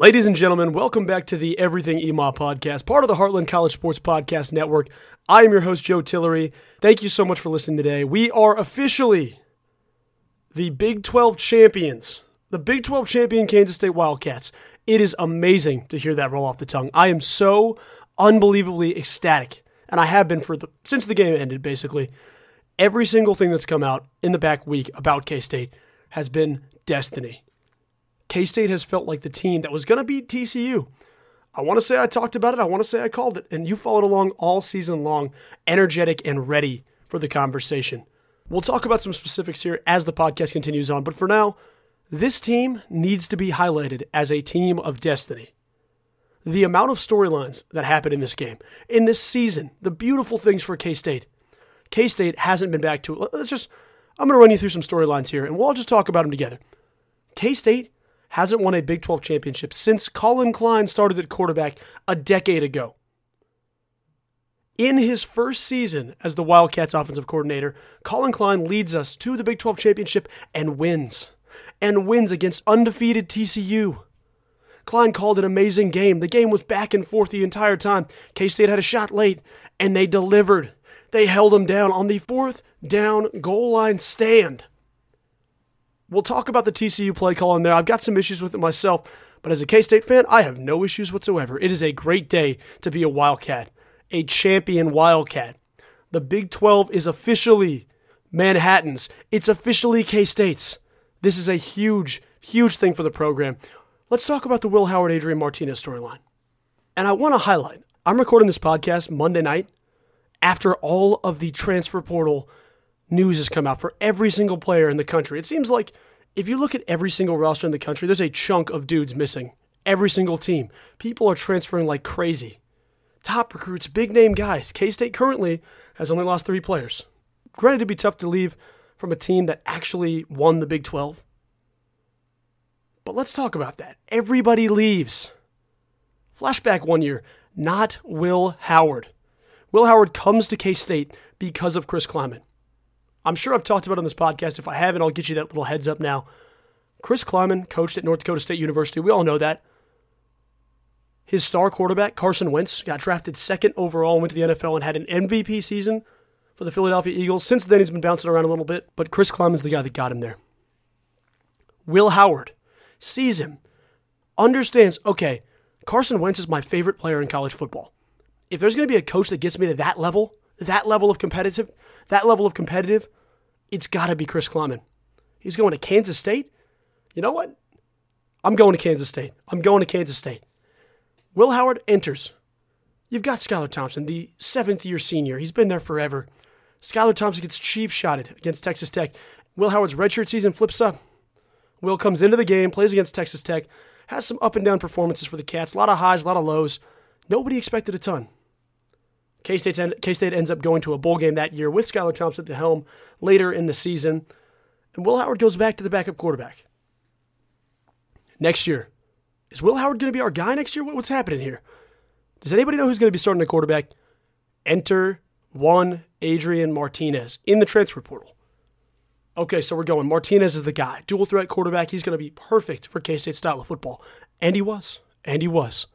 Ladies and gentlemen, welcome back to the Everything EMAW podcast, part of the Heartland College Sports Podcast Network. I am your host, Joe Tillery. Thank you so much for listening today. We are officially the Big 12 champions, the Big 12 champion Kansas State Wildcats. It is amazing to hear that roll off the tongue. I am so unbelievably ecstatic, and I have been for the, since the game ended, basically. Every single thing that's come out in the back week about K State has been destiny. K State has felt like the team that was going to beat TCU. I want to say I talked about it. I want to say I called it. And you followed along all season long, energetic and ready for the conversation. We'll talk about some specifics here as the podcast continues on. But for now, this team needs to be highlighted as a team of destiny. The amount of storylines that happened in this game, in this season, the beautiful things for K State. K State hasn't been back to it. Let's just, I'm going to run you through some storylines here and we'll all just talk about them together. K State hasn't won a Big 12 championship since Collin Klein started at quarterback a decade ago. In his first season as the Wildcats offensive coordinator, Collin Klein leads us to the Big 12 championship and wins. And wins against undefeated TCU. Klein called an amazing game. The game was back and forth the entire time. K State had a shot late, and they delivered. They held them down on the fourth down goal line stand. We'll talk about the TCU play call in there. I've got some issues with it myself, but as a K State fan, I have no issues whatsoever. It is a great day to be a Wildcat, a champion Wildcat. The Big 12 is officially Manhattan's, it's officially K State's. This is a huge, huge thing for the program. Let's talk about the Will Howard Adrian Martinez storyline. And I want to highlight I'm recording this podcast Monday night after all of the transfer portal news has come out for every single player in the country. It seems like if you look at every single roster in the country, there's a chunk of dudes missing. Every single team. People are transferring like crazy. Top recruits, big name guys. K State currently has only lost three players. Granted, it'd be tough to leave from a team that actually won the Big 12. But let's talk about that. Everybody leaves. Flashback one year, not Will Howard. Will Howard comes to K State because of Chris Klieman. I'm sure I've talked about on this podcast. If I haven't, I'll get you that little heads up now. Chris Klieman coached at North Dakota State University. We all know that. His star quarterback, Carson Wentz, got drafted second overall went to the NFL and had an MVP season for the Philadelphia Eagles. Since then, he's been bouncing around a little bit, but Chris Klieman's the guy that got him there. Will Howard sees him, understands, okay, Carson Wentz is my favorite player in college football. If there's going to be a coach that gets me to that level, that level of competitive, that level of competitive, it's got to be Chris Klieman. He's going to Kansas State. You know what? I'm going to Kansas State. I'm going to Kansas State. Will Howard enters. You've got Skylar Thompson, the seventh year senior. He's been there forever. Skylar Thompson gets cheap shotted against Texas Tech. Will Howard's redshirt season flips up. Will comes into the game, plays against Texas Tech, has some up and down performances for the Cats, a lot of highs, a lot of lows. Nobody expected a ton. K State ends up going to a bowl game that year with Skylar Thompson at the helm later in the season. And Will Howard goes back to the backup quarterback. Next year, is Will Howard going to be our guy next year? What's happening here? Does anybody know who's going to be starting a quarterback? Enter one Adrian Martinez in the transfer portal. Okay, so we're going. Martinez is the guy. Dual threat quarterback. He's going to be perfect for K State style of football. And he was. And he was.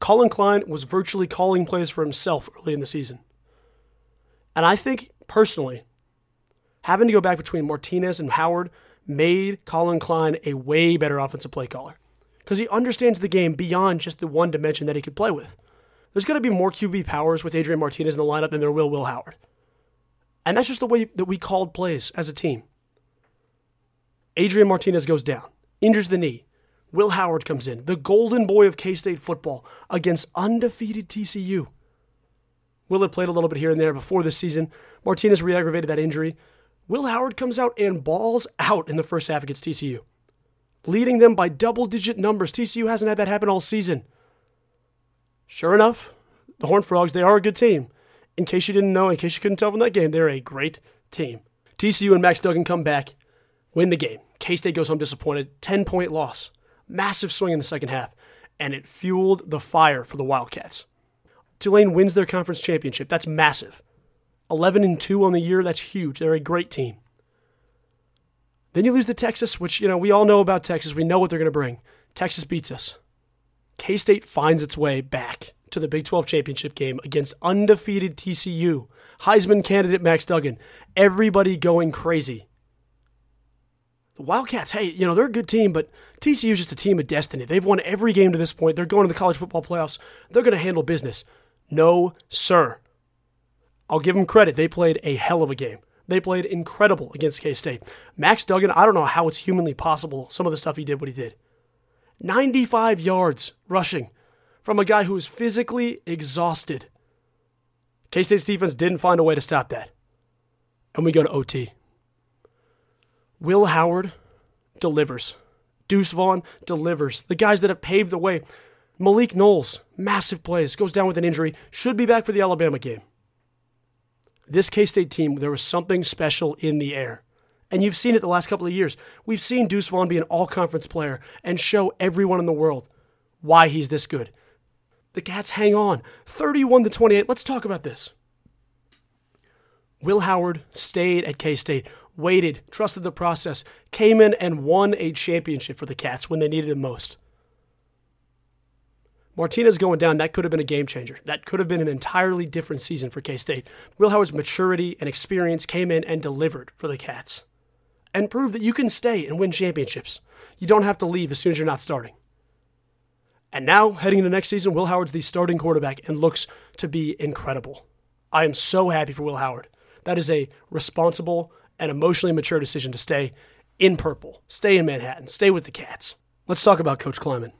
Collin Klein was virtually calling plays for himself early in the season. And I think, personally, having to go back between Martinez and Howard made Collin Klein a way better offensive play caller because he understands the game beyond just the one dimension that he could play with. There's going to be more QB powers with Adrian Martinez in the lineup than there will Will Howard. And that's just the way that we called plays as a team. Adrian Martinez goes down, injures the knee. Will Howard comes in, the golden boy of K State football, against undefeated TCU. Will had played a little bit here and there before this season. Martinez re aggravated that injury. Will Howard comes out and balls out in the first half against TCU, leading them by double digit numbers. TCU hasn't had that happen all season. Sure enough, the Horned Frogs, they are a good team. In case you didn't know, in case you couldn't tell from that game, they're a great team. TCU and Max Duggan come back, win the game. K State goes home disappointed, 10 point loss. Massive swing in the second half, and it fueled the fire for the Wildcats. Tulane wins their conference championship. That's massive. 11 and 2 on the year, that's huge. They're a great team. Then you lose to Texas, which, you know, we all know about Texas. We know what they're going to bring. Texas beats us. K State finds its way back to the Big 12 championship game against undefeated TCU. Heisman candidate Max Duggan. Everybody going crazy. The Wildcats, hey, you know, they're a good team, but TCU is just a team of destiny. They've won every game to this point. They're going to the college football playoffs. They're going to handle business. No, sir. I'll give them credit. They played a hell of a game. They played incredible against K State. Max Duggan, I don't know how it's humanly possible, some of the stuff he did, what he did. 95 yards rushing from a guy who is physically exhausted. K State's defense didn't find a way to stop that. And we go to OT. Will Howard delivers. Deuce Vaughn delivers. The guys that have paved the way. Malik Knowles, massive plays, goes down with an injury, should be back for the Alabama game. This K State team, there was something special in the air. And you've seen it the last couple of years. We've seen Deuce Vaughn be an all conference player and show everyone in the world why he's this good. The Cats hang on 31 to 28. Let's talk about this. Will Howard stayed at K State, waited, trusted the process, came in and won a championship for the Cats when they needed it most. Martinez going down, that could have been a game changer. That could have been an entirely different season for K State. Will Howard's maturity and experience came in and delivered for the Cats and proved that you can stay and win championships. You don't have to leave as soon as you're not starting. And now, heading into next season, Will Howard's the starting quarterback and looks to be incredible. I am so happy for Will Howard. That is a responsible and emotionally mature decision to stay in purple, stay in Manhattan, stay with the Cats. Let's talk about Coach Klieman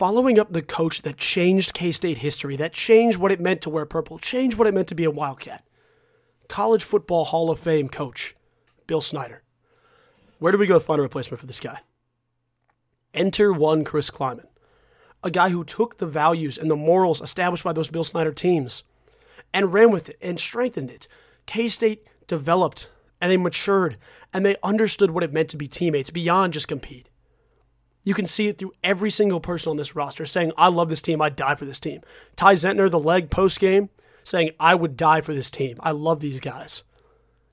following up the coach that changed K State history, that changed what it meant to wear purple, changed what it meant to be a Wildcat. College Football Hall of Fame coach, Bill Snyder. Where do we go to find a replacement for this guy? Enter one Chris Klieman, a guy who took the values and the morals established by those Bill Snyder teams and ran with it and strengthened it. K State developed and they matured and they understood what it meant to be teammates beyond just compete. You can see it through every single person on this roster saying, I love this team. I'd die for this team. Ty Zentner, the leg post game, saying, I would die for this team. I love these guys.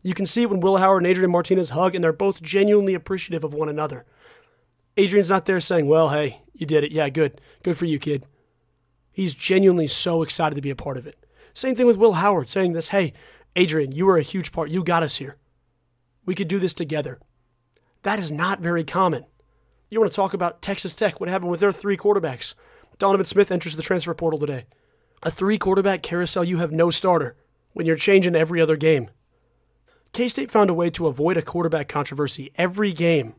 You can see it when Will Howard and Adrian Martinez hug, and they're both genuinely appreciative of one another. Adrian's not there saying, Well, hey, you did it. Yeah, good. Good for you, kid. He's genuinely so excited to be a part of it. Same thing with Will Howard saying this, Hey, Adrian, you were a huge part. You got us here. We could do this together. That is not very common. You want to talk about Texas Tech, what happened with their three quarterbacks? Donovan Smith enters the transfer portal today. A three quarterback carousel, you have no starter when you're changing every other game. K State found a way to avoid a quarterback controversy every game,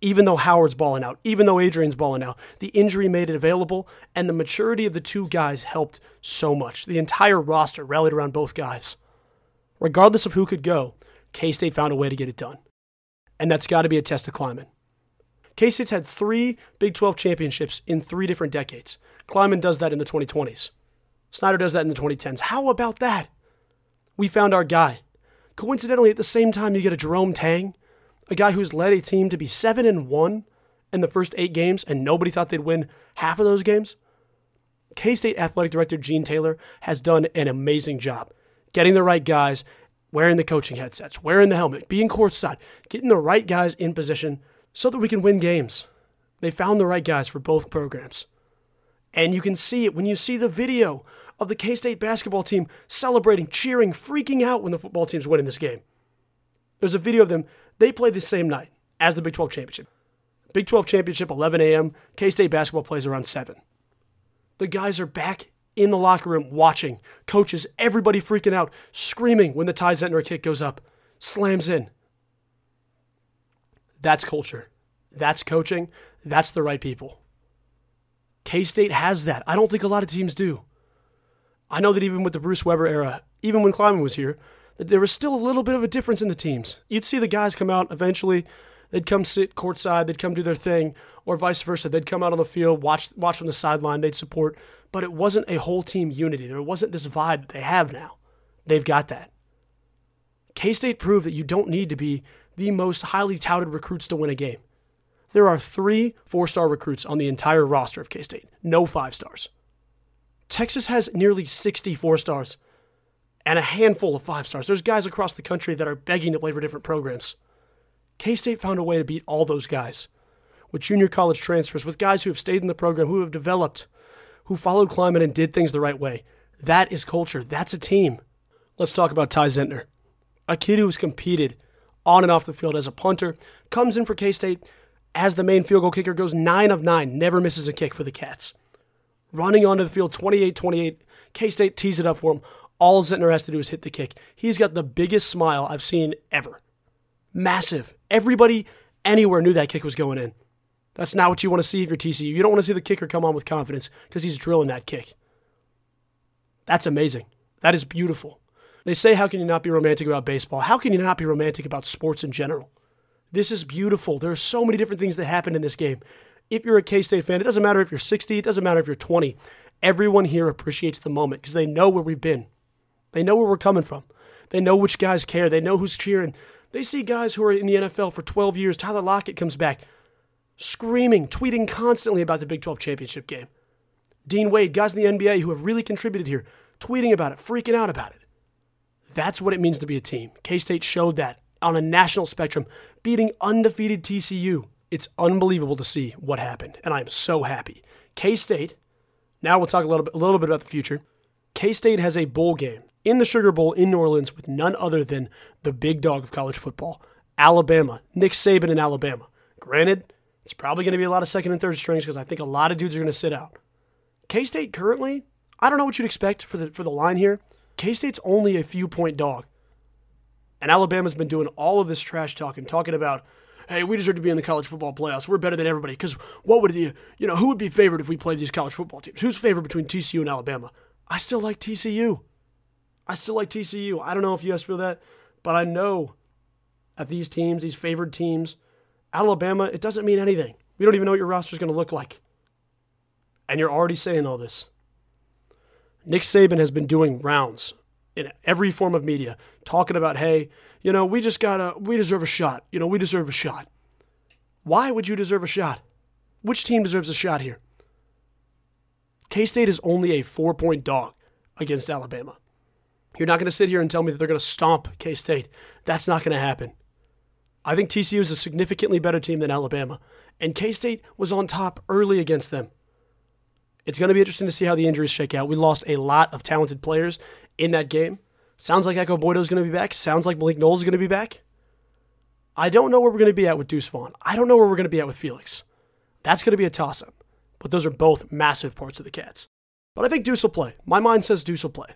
even though Howard's balling out, even though Adrian's balling out. The injury made it available, and the maturity of the two guys helped so much. The entire roster rallied around both guys. Regardless of who could go, K State found a way to get it done. And that's got to be a test of Klieman. K State's had three Big 12 championships in three different decades. Klieman does that in the 2020s. Snyder does that in the 2010s. How about that? We found our guy. Coincidentally, at the same time, you get a Jerome Tang, a guy who's led a team to be 7 and 1 in the first eight games, and nobody thought they'd win half of those games. K State Athletic Director Gene Taylor has done an amazing job getting the right guys, wearing the coaching headsets, wearing the helmet, being courtside, getting the right guys in position so that we can win games. They found the right guys for both programs. And you can see it when you see the video of the K State basketball team celebrating, cheering, freaking out when the football team's winning this game. There's a video of them. They played the same night as the Big 12 Championship. Big 12 Championship, 11 a.m. K State basketball plays around 7. The guys are back in the locker room watching. Coaches, everybody freaking out, screaming when the Ty Zentner kick goes up, slams in. That's culture. That's coaching. That's the right people. K State has that. I don't think a lot of teams do. I know that even with the Bruce Weber era, even when Klieman was here, that there was still a little bit of a difference in the teams. You'd see the guys come out eventually, they'd come sit courtside, they'd come do their thing, or vice versa. They'd come out on the field, watch watch from the sideline, they'd support, but it wasn't a whole team unity. There wasn't this vibe that they have now. They've got that. K State proved that you don't need to be the most highly touted recruits to win a game. There are three four star recruits on the entire roster of K State, no five stars. Texas has nearly 60 four stars and a handful of five stars. There's guys across the country that are begging to play for different programs. K State found a way to beat all those guys with junior college transfers, with guys who have stayed in the program, who have developed, who followed Klieman and did things the right way. That is culture. That's a team. Let's talk about Ty Zentner, a kid who has competed on and off the field as a punter, comes in for K State as the main field goal kicker, goes 9 of 9, never misses a kick for the Cats. Running onto the field 28 28. K State tees it up for him. All Zentner has to do is hit the kick. He's got the biggest smile I've seen ever. Massive. Everybody anywhere knew that kick was going in. That's not what you want to see if you're TCU. You don't want to see the kicker come on with confidence because he's drilling that kick. That's amazing. That is beautiful. They say, How can you not be romantic about baseball? How can you not be romantic about sports in general? This is beautiful. There are so many different things that happen in this game. If you're a K State fan, it doesn't matter if you're 60, it doesn't matter if you're 20. Everyone here appreciates the moment because they know where we've been. They know where we're coming from. They know which guys care. They know who's cheering. They see guys who are in the NFL for 12 years. Tyler Lockett comes back screaming, tweeting constantly about the Big 12 championship game. Dean Wade, guys in the NBA who have really contributed here, tweeting about it, freaking out about it. That's what it means to be a team. K State showed that on a national spectrum, beating undefeated TCU. It's unbelievable to see what happened, and I'm so happy. K State, now we'll talk a little bit, a little bit about the future. K State has a bowl game in the Sugar Bowl in New Orleans with none other than the big dog of college football, Alabama, Nick Saban in Alabama. Granted, it's probably going to be a lot of second and third strings because I think a lot of dudes are going to sit out. K State currently, I don't know what you'd expect for the for the line here. K State's only a few point dog. And Alabama's been doing all of this trash talking, talking about, hey, we deserve to be in the college football playoffs. We're better than everybody. Because what would the, you know, who would be favored if we played these college football teams? Who's favored between TCU and Alabama? I still like TCU. I still like TCU. I don't know if you guys feel that, but I know that these teams, these favored teams, Alabama, it doesn't mean anything. We don't even know what your roster is going to look like. And you're already saying all this. Nick Saban has been doing rounds in every form of media talking about, hey, you know, we just gotta, we deserve a shot. You know, we deserve a shot. Why would you deserve a shot? Which team deserves a shot here? K State is only a four point dog against Alabama. You're not going to sit here and tell me that they're going to stomp K State. That's not going to happen. I think TCU is a significantly better team than Alabama, and K State was on top early against them. It's going to be interesting to see how the injuries shake out. We lost a lot of talented players in that game. Sounds like Ekow Boye-Doe is going to be back. Sounds like Malik Knowles is going to be back. I don't know where we're going to be at with Deuce Vaughn. I don't know where we're going to be at with Felix. That's going to be a toss up. But those are both massive parts of the Cats. But I think Deuce will play. My mind says Deuce will play.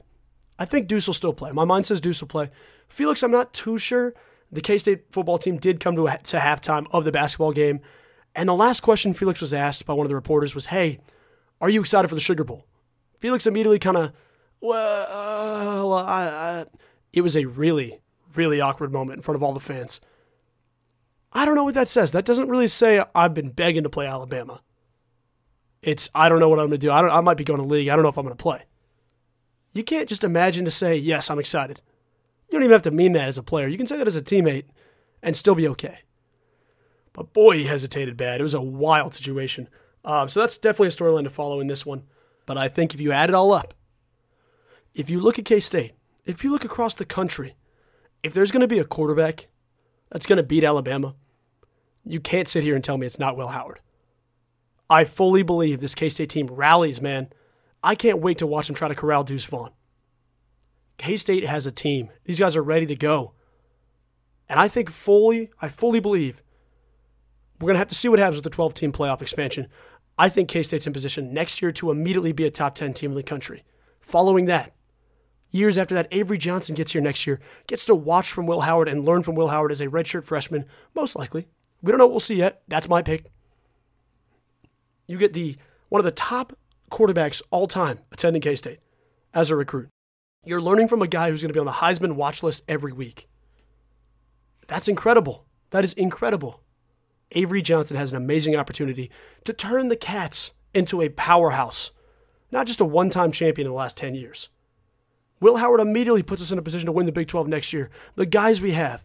I think Deuce will still play. My mind says Deuce will play. Felix, I'm not too sure. The K State football team did come to, a, to halftime of the basketball game. And the last question Felix was asked by one of the reporters was, Hey, are you excited for the Sugar Bowl? Felix immediately kind of, well, uh, I, I, it was a really, really awkward moment in front of all the fans. I don't know what that says. That doesn't really say I've been begging to play Alabama. It's I don't know what I'm going to do. I don't. I might be going to league. I don't know if I'm going to play. You can't just imagine to say yes, I'm excited. You don't even have to mean that as a player. You can say that as a teammate and still be okay. But boy, he hesitated bad. It was a wild situation. Um, so that's definitely a storyline to follow in this one. But I think if you add it all up, if you look at K State, if you look across the country, if there's going to be a quarterback that's going to beat Alabama, you can't sit here and tell me it's not Will Howard. I fully believe this K State team rallies, man. I can't wait to watch them try to corral Deuce Vaughn. K State has a team. These guys are ready to go. And I think fully, I fully believe we're going to have to see what happens with the 12 team playoff expansion. I think K State's in position next year to immediately be a top 10 team in the country. Following that, years after that, Avery Johnson gets here next year, gets to watch from Will Howard and learn from Will Howard as a redshirt freshman, most likely. We don't know what we'll see yet. That's my pick. You get the one of the top quarterbacks all time attending K State as a recruit. You're learning from a guy who's going to be on the Heisman watch list every week. That's incredible. That is incredible. Avery Johnson has an amazing opportunity to turn the Cats into a powerhouse, not just a one time champion in the last 10 years. Will Howard immediately puts us in a position to win the Big 12 next year. The guys we have,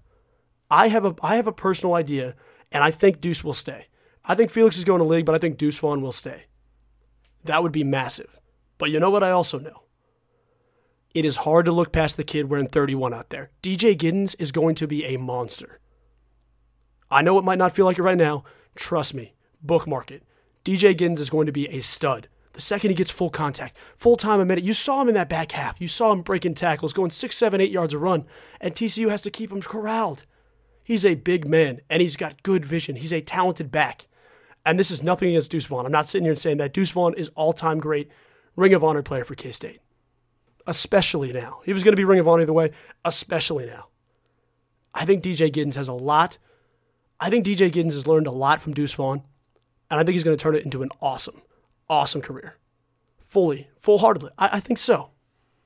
I have a, I have a personal idea, and I think Deuce will stay. I think Felix is going to league, but I think Deuce Vaughn will stay. That would be massive. But you know what I also know? It is hard to look past the kid wearing 31 out there. DJ Giddens is going to be a monster. I know it might not feel like it right now. Trust me. bookmark it. DJ Giddens is going to be a stud. The second he gets full contact, full time a minute, you saw him in that back half. You saw him breaking tackles, going six, seven, eight yards a run, and TCU has to keep him corralled. He's a big man, and he's got good vision. He's a talented back. And this is nothing against Deuce Vaughn. I'm not sitting here and saying that Deuce Vaughn is all time great Ring of Honor player for K State. Especially now. He was going to be Ring of Honor either way, especially now. I think DJ Giddens has a lot. I think DJ Giddens has learned a lot from Deuce Vaughn, and I think he's going to turn it into an awesome, awesome career. Fully, full heartedly. I, I, think so.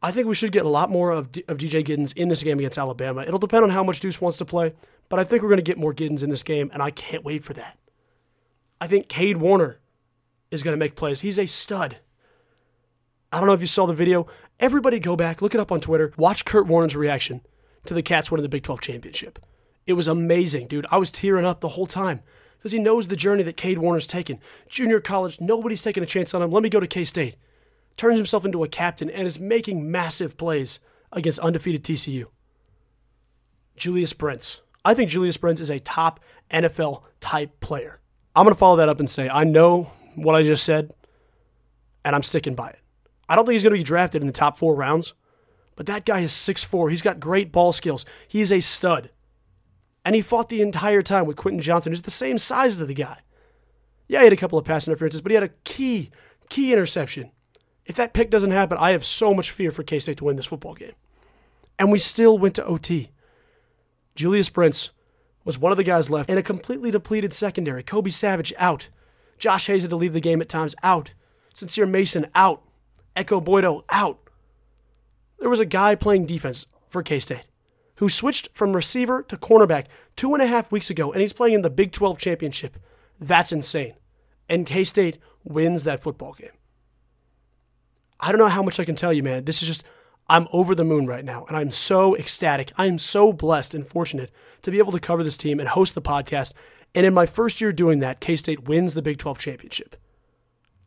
I think we should get a lot more of, D- of DJ Giddens in this game against Alabama. It'll depend on how much Deuce wants to play, but I think we're going to get more Giddens in this game, and I can't wait for that. I think Cade Warner is going to make plays. He's a stud. I don't know if you saw the video. Everybody go back, look it up on Twitter, watch Kurt Warner's reaction to the Cats winning the Big 12 championship. It was amazing, dude. I was tearing up the whole time because he knows the journey that Cade Warner's taken. Junior college, nobody's taking a chance on him. Let me go to K State. Turns himself into a captain and is making massive plays against undefeated TCU. Julius Brents. I think Julius Brents is a top NFL type player. I'm going to follow that up and say, I know what I just said, and I'm sticking by it. I don't think he's going to be drafted in the top four rounds, but that guy is 6'4. He's got great ball skills. He's a stud. And he fought the entire time with Quentin Johnston, who's the same size as the guy. Yeah, he had a couple of pass interferences, but he had a key, key interception. If that pick doesn't happen, I have so much fear for K State to win this football game. And we still went to OT. Julius Brents was one of the guys left in a completely depleted secondary. Kobe Savage out. Josh Hayes had to leave the game at times out. Sincere Mason out. Ekow Boye-Doe out. There was a guy playing defense for K State who switched from receiver to cornerback two and a half weeks ago, and he's playing in the Big 12 championship. That's insane. And K State wins that football game. I don't know how much I can tell you, man. This is just, I'm over the moon right now, and I'm so ecstatic. I am so blessed and fortunate to be able to cover this team and host the podcast. And in my first year doing that, K State wins the Big 12 championship.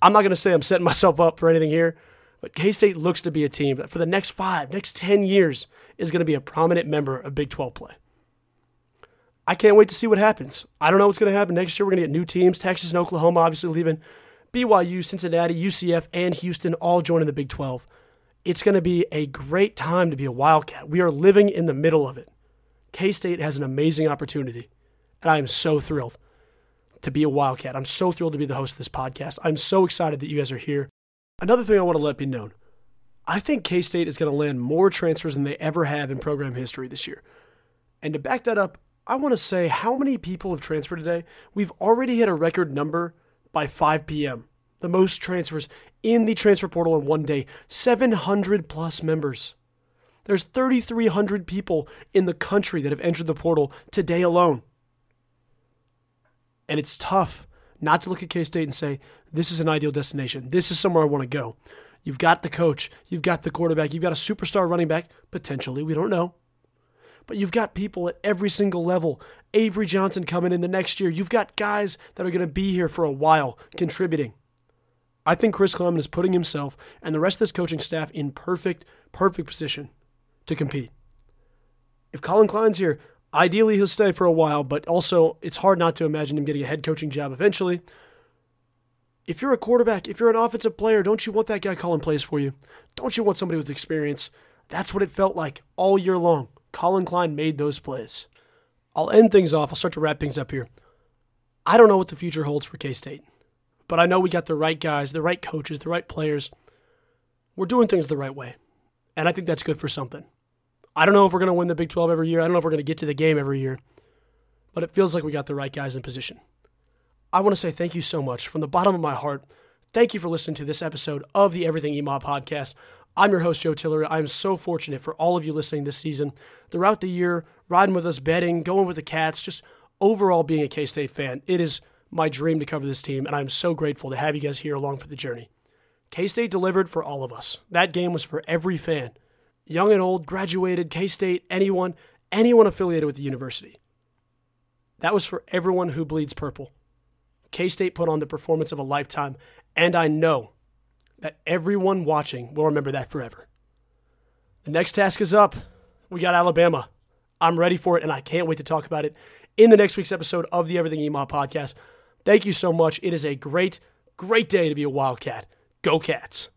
I'm not going to say I'm setting myself up for anything here, but K State looks to be a team that for the next five, next 10 years is going to be a prominent member of Big 12 play. I can't wait to see what happens. I don't know what's going to happen next year. We're going to get new teams. Texas and Oklahoma obviously leaving. BYU, Cincinnati, UCF, and Houston all joining the Big 12. It's going to be a great time to be a Wildcat. We are living in the middle of it. K State has an amazing opportunity, and I am so thrilled to be a Wildcat. I'm so thrilled to be the host of this podcast. I'm so excited that you guys are here. Another thing I want to let be known I think K State is going to land more transfers than they ever have in program history this year. And to back that up, I want to say how many people have transferred today? We've already hit a record number by 5 p.m. The most transfers in the transfer portal in one day 700 plus members. There's 3,300 people in the country that have entered the portal today alone. And it's tough not to look at K State and say, this is an ideal destination. This is somewhere I want to go. You've got the coach, you've got the quarterback, you've got a superstar running back, potentially, we don't know. But you've got people at every single level. Avery Johnson coming in the next year. You've got guys that are going to be here for a while contributing. I think Chris Klieman is putting himself and the rest of this coaching staff in perfect, perfect position to compete. If Collin Klein's here, ideally he'll stay for a while, but also it's hard not to imagine him getting a head coaching job eventually. If you're a quarterback, if you're an offensive player, don't you want that guy calling plays for you? Don't you want somebody with experience? That's what it felt like all year long. Collin Klein made those plays. I'll end things off. I'll start to wrap things up here. I don't know what the future holds for K State, but I know we got the right guys, the right coaches, the right players. We're doing things the right way, and I think that's good for something. I don't know if we're going to win the Big 12 every year. I don't know if we're going to get to the game every year, but it feels like we got the right guys in position. I want to say thank you so much from the bottom of my heart. Thank you for listening to this episode of the Everything EMAW podcast. I'm your host, Joe Tillery. I'm so fortunate for all of you listening this season, throughout the year, riding with us, betting, going with the Cats, just overall being a K State fan. It is my dream to cover this team, and I'm so grateful to have you guys here along for the journey. K State delivered for all of us. That game was for every fan young and old, graduated, K State, anyone, anyone affiliated with the university. That was for everyone who bleeds purple. K State put on the performance of a lifetime, and I know that everyone watching will remember that forever. The next task is up. We got Alabama. I'm ready for it, and I can't wait to talk about it in the next week's episode of the Everything EMAW podcast. Thank you so much. It is a great, great day to be a Wildcat. Go Cats.